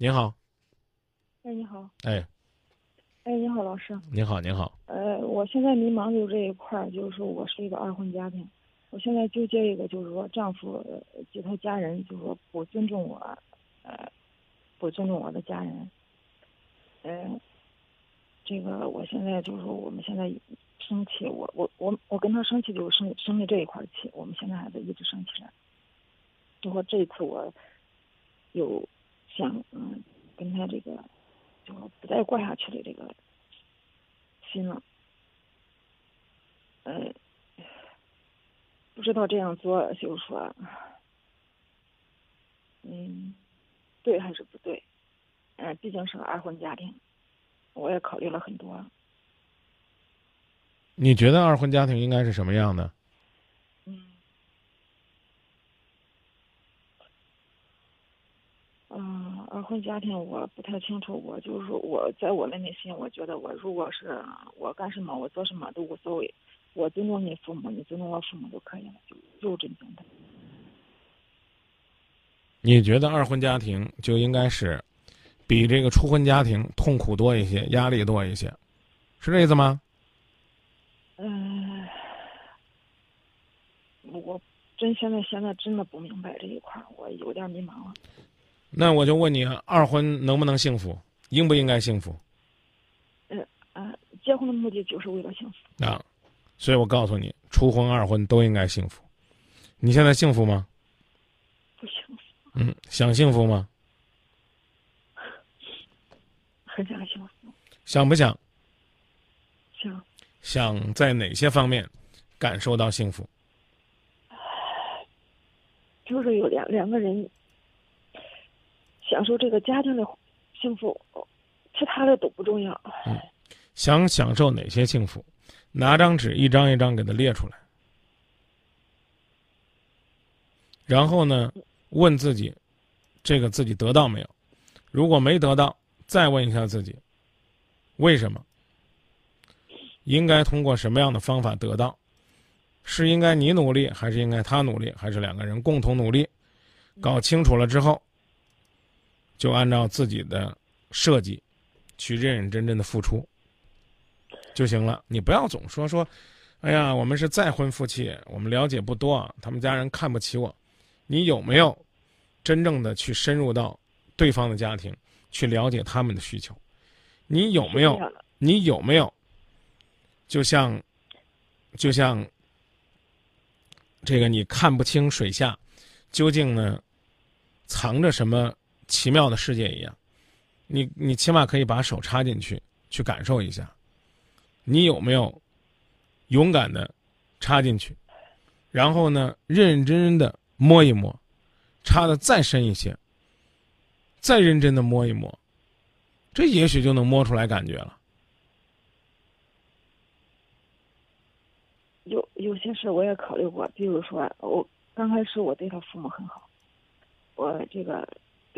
您好，哎，你好，哎，哎，你好，老师。您好，您好，呃，我现在迷茫就这一块儿，就是说我是一个二婚家庭，我现在纠结一个，就是说丈夫呃及他家人，就是说不尊重我，呃，不尊重我的家人，嗯、这个我现在就是说我们现在生气，我我我我跟他生气就是生生的这一块儿气，我们现在还在一直生气着。就说这一次我有想嗯跟他这个就不再过下去的这个心了，呃，不知道这样做就是说，嗯，对还是不对？嗯、毕竟是个二婚家庭，我也考虑了很多。你觉得二婚家庭应该是什么样的？嗯，家庭我不太清楚，我就是说我在我的内心，我觉得我如果是我干什么，我做什么都无所谓，我尊重你父母，你尊重我父母就可以了，就就这么简单。你觉得二婚家庭就应该是比这个初婚家庭痛苦多一些，压力多一些，是这意思吗？嗯、我真现在现在真的不明白这一块儿，我有点迷茫了。那我就问你，二婚能不能幸福？应不应该幸福？呃啊，结婚的目的就是为了幸福。啊，所以我告诉你，初婚、二婚都应该幸福。你现在幸福吗？不幸福，嗯，想幸福吗？很想幸福，想不想？想想在哪些方面感受到幸福？就是有两两个人享受这个家庭的幸福，其他的都不重要。想享受哪些幸福？拿张纸一张一张给它列出来，然后呢，问自己，这个自己得到没有？如果没得到，再问一下自己，为什么？应该通过什么样的方法得到？是应该你努力，还是应该他努力，还是两个人共同努力？搞清楚了之后，就按照自己的设计，去认认真真的付出。就行了。你不要总说说，哎呀，我们是再婚夫妻，我们了解不多，他们家人看不起我。你有没有真正的去深入到对方的家庭，去了解他们的需求？你有没有？你有没有，就像，就像这个你看不清水下究竟呢藏着什么奇妙的世界一样？你你起码可以把手插进去，去感受一下。你有没有勇敢的插进去，然后呢，认认真真的摸一摸，插的再深一些，再认真的摸一摸，这也许就能摸出来感觉了。有有些事我也考虑过，比如说我刚开始我对他父母很好，我这个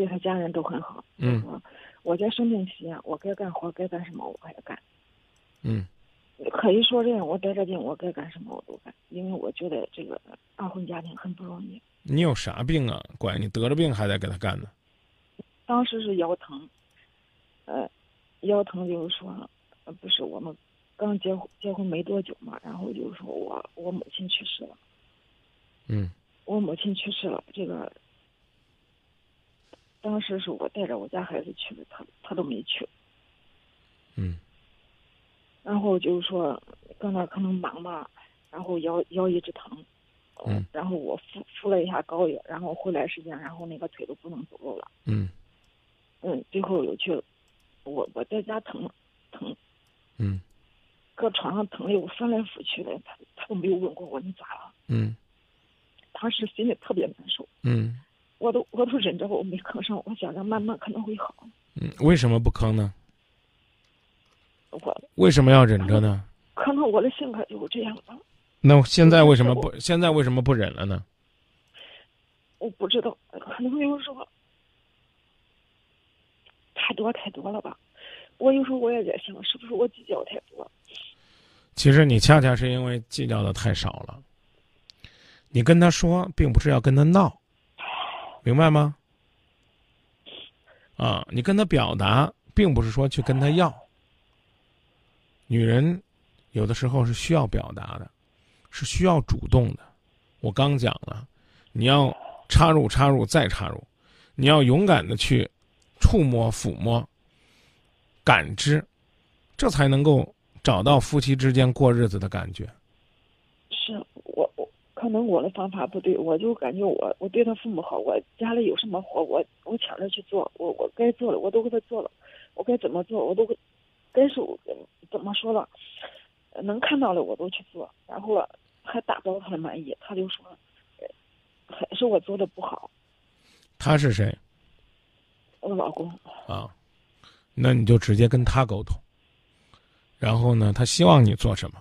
对他家人都很好。嗯我在生病期间，我该干活该干什么我该干。嗯可以说这样，我得这病我该干什么我都干，因为我觉得这个二婚家庭很不容易。你有啥病啊？乖，你得了病还得给他干呢。当时是腰疼，呃，腰疼就是说，呃，不是我们刚结婚结婚没多久嘛，然后就是说我我母亲去世了。嗯我母亲去世了，这个当时是我带着我家孩子去的，他他都没去。嗯。然后就是说搁那可能忙嘛，然后腰腰一直疼，嗯，然后我敷敷了一下膏药，然后回来时间，然后那个腿都不能走路了，嗯。嗯，最后又去，我我在家疼疼，嗯。搁床上疼的我翻来覆去的，他他都没有问过我你咋了，嗯。当时心里特别难受，嗯我都我都忍着我没吭声，我想着慢慢可能会好，嗯，为什么不吭呢？我为什么要忍着呢？可能我的性格就是这样吧，那现在为什么不？现在为什么不忍了呢？我不知道，可能有时候太多太多了吧。我有时候我也在想，是不是我计较太多？其实你恰恰是因为计较的太少了。你跟他说，并不是要跟他闹，明白吗？啊，你跟他表达，并不是说去跟他要。女人有的时候是需要表达的，是需要主动的。我刚讲了，你要插入、插入再插入，你要勇敢的去触摸、抚摸、感知，这才能够找到夫妻之间过日子的感觉。能我的方法不对，我就感觉我我对他父母好，我家里有什么活我我抢着去做，我我该做的我都给他做了，我该怎么做我都该是我怎么说了，能看到的我都去做，然后了还达到他的满意，他就说还是我做的不好。他是谁？我老公。啊，那你就直接跟他沟通。然后呢，他希望你做什么？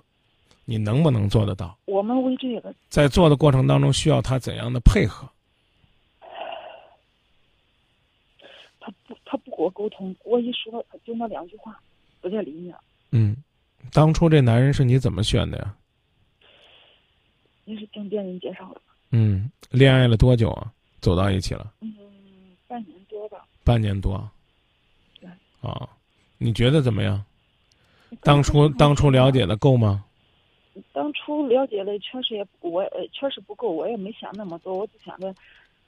你能不能做得到？我们为这个在做的过程当中需要他怎样的配合？他不，他不跟我沟通，我一说他就那两句话，不再理你了。嗯，当初这男人是你怎么选的呀？你是听别人介绍的。嗯，恋爱了多久啊？走到一起了？嗯，半年多吧。半年多。对。啊，你觉得怎么样？当初当初了解的够吗？当初了解的确实也我呃确实不够，我也没想那么多，我只想着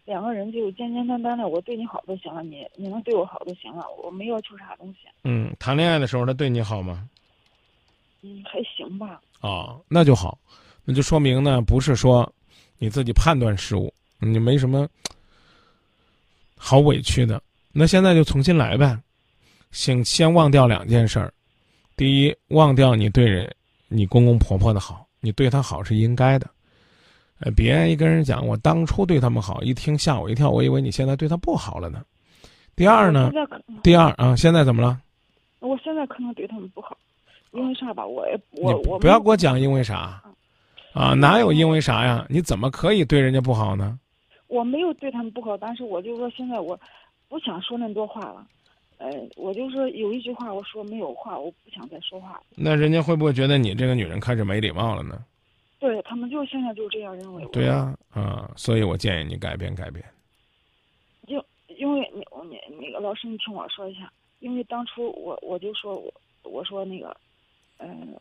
两个人就简简单单的，我对你好就行了，你你能对我好就行了，我没要求啥东西。嗯，谈恋爱的时候他对你好吗？嗯，还行吧。啊，那就好，那就说明呢，不是说你自己判断失误，你没什么好委屈的。那现在就重新来呗，请先忘掉两件事儿，第一，忘掉你对人。你公公婆婆的好，你对他好是应该的，呃，别一跟人讲我当初对他们好，一听吓我一跳，我以为你现在对他不好了呢。第二呢？第二啊，现在怎么了？我现在可能对他们不好，因为啥吧？我也我我不要给我讲因为啥，啊，哪有因为啥呀？你怎么可以对人家不好呢？我没有对他们不好，但是我就说现在我不想说那么多话了。呃，我就说有一句话，我说没有话，我不想再说话。那人家会不会觉得你这个女人开始没礼貌了呢？对他们就现在就这样认为。对呀，啊，所以我建议你改变改变。就因为你你那个老师，你听我说一下，因为当初我我就说我我说那个，嗯，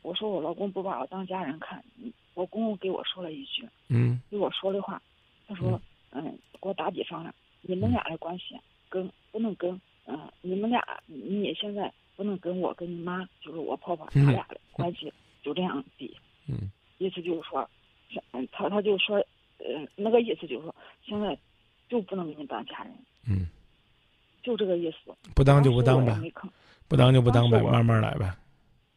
我说我老公不把我当家人看，我公公给我说了一句，嗯，给我说的话，他说，嗯，给我打比方了，你们俩的关系跟不能跟。嗯，你们俩，你现在不能跟我跟你妈，就是我婆婆，他俩的关系就这样比。嗯，意思就是说，嗯，他他就说，呃，那个意思就是说，现在就不能给你当家人。嗯，就这个意思。不当就不当呗，不当就不当呗，慢慢来呗。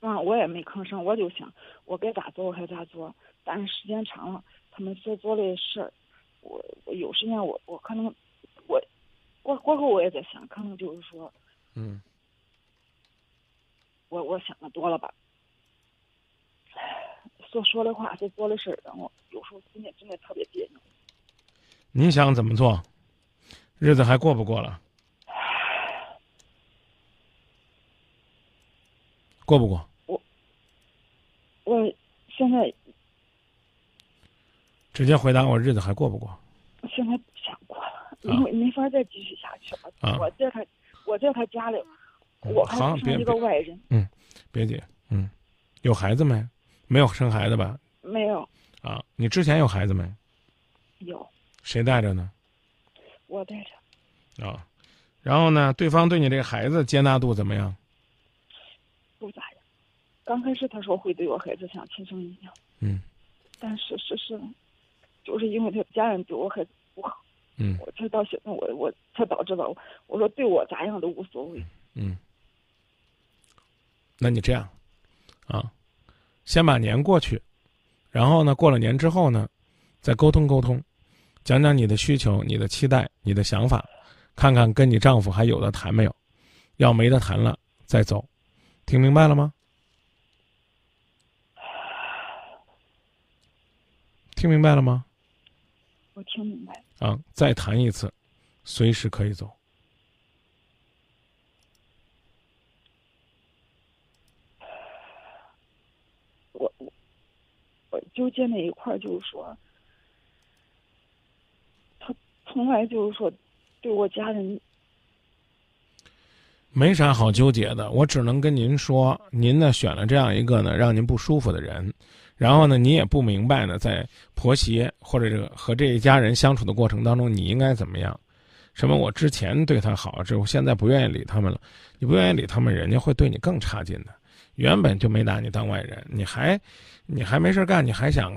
嗯，我也没吭声，我就想我该咋做还咋做。但是时间长了，他们所做的事儿，我我有时间我我可能。过过后我也在想，可能就是说，嗯，我我想的多了吧，所说的话，所做的事儿，让我有时候心里真的特别别扭。你想怎么做？日子还过不过了？过不过？我我现在直接回答我：日子还过不过？现在。因为没法再继续下去了。我在他，我在他家里，我还是一个外人。嗯，别急。嗯，有孩子没？没有生孩子吧？没有。啊，你之前有孩子没？有。谁带着呢？我带着。啊，然后呢？对方对你这个孩子接纳度怎么样？不咋样。刚开始他说会对我孩子像亲生一样。嗯。但是事实，就是因为他家人对我孩子不好。嗯，我才到现在，我我才导致了，我说对我咋样都无所谓。嗯，那你这样，啊，先把年过去，然后呢，过了年之后呢，再沟通沟通，讲讲你的需求、你的期待、你的想法，看看跟你丈夫还有的谈没有，要没得谈了再走，听明白了吗？听明白了吗？我听明白。啊，再谈一次，随时可以走。我我我纠结那一块儿就是说，他从来就是说对我家人没啥好纠结的，我只能跟您说，您呢选了这样一个呢让您不舒服的人，然后呢你也不明白呢，在婆媳或者这个和这一家人相处的过程当中，你应该怎么样？什么我之前对他好，这我现在不愿意理他们了，你不愿意理他们，人家会对你更差劲的。原本就没拿你当外人，你还你还没事干，你还想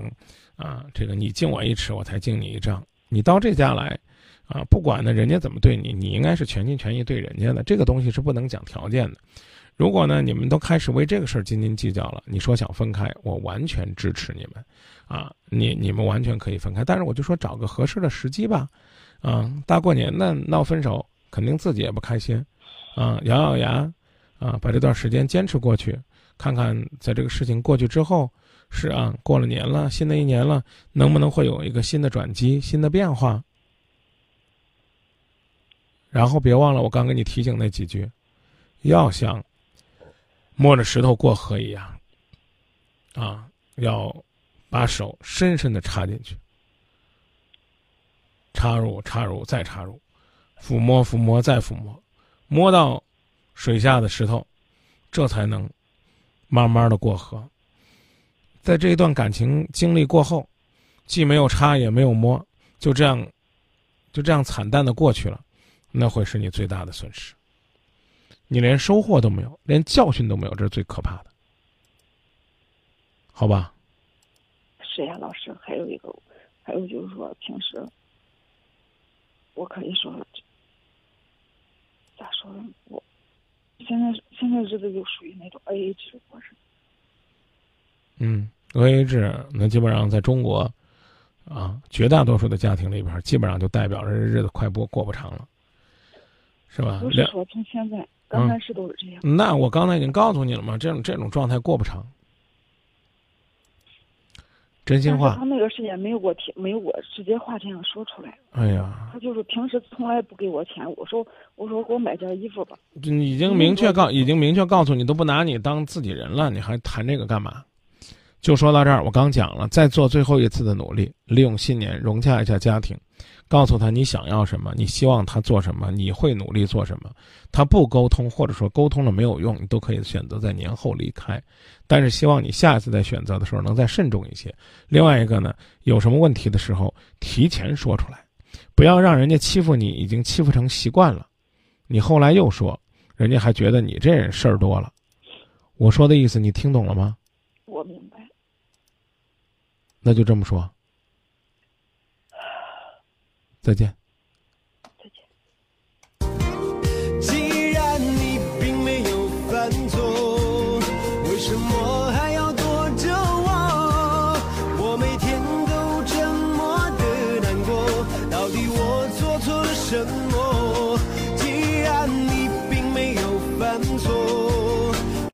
啊这个你敬我一尺，我才敬你一丈。你到这家来。啊，不管呢，人家怎么对你，你应该是全心全意对人家的。这个东西是不能讲条件的。如果呢，你们都开始为这个事儿斤斤计较了，你说想分开，我完全支持你们。啊，你你们完全可以分开，但是我就说找个合适的时机吧。啊，大过年的闹分手，肯定自己也不开心。啊，咬咬牙，啊，把这段时间坚持过去，看看在这个事情过去之后，是啊，过了年了，新的一年了，能不能会有一个新的转机，新的变化？然后别忘了我刚给你提醒那几句，要像摸着石头过河一样，啊，要把手深深的插进去，插入，插入，再插入，抚摸，抚摸，再抚摸，摸到水下的石头，这才能慢慢的过河。在这一段感情经历过后，既没有插也没有摸，就这样，就这样惨淡的过去了。那会是你最大的损失。你连收获都没有，连教训都没有，这是最可怕的，好吧？是呀，老师，还有一个，还有就是说，平时我可以说，咋说呢？我现在现在日子就属于那种 A A 制过程。嗯，A A 制，那基本上在中国，啊，绝大多数的家庭里边，基本上就代表着日子快过过不长了。是吧？不是说从现在刚开始都是这样。那我刚才已经告诉你了嘛，这种这种状态过不长。真心话。他那个时间没有我提，没有我直接话这样说出来。哎呀。他就是平时从来不给我钱，我说我说给我买件衣服吧。已经明确告，已经明确告诉你，都不拿你当自己人了，你还谈这个干嘛？就说到这儿，我刚讲了，再做最后一次的努力，利用新年融洽一下家庭。告诉他你想要什么，你希望他做什么，你会努力做什么。他不沟通，或者说沟通了没有用，你都可以选择在年后离开。但是希望你下一次在选择的时候能再慎重一些。另外一个呢，有什么问题的时候提前说出来，不要让人家欺负你，已经欺负成习惯了。你后来又说，人家还觉得你这人事儿多了。我说的意思你听懂了吗？我明白。那就这么说。再见。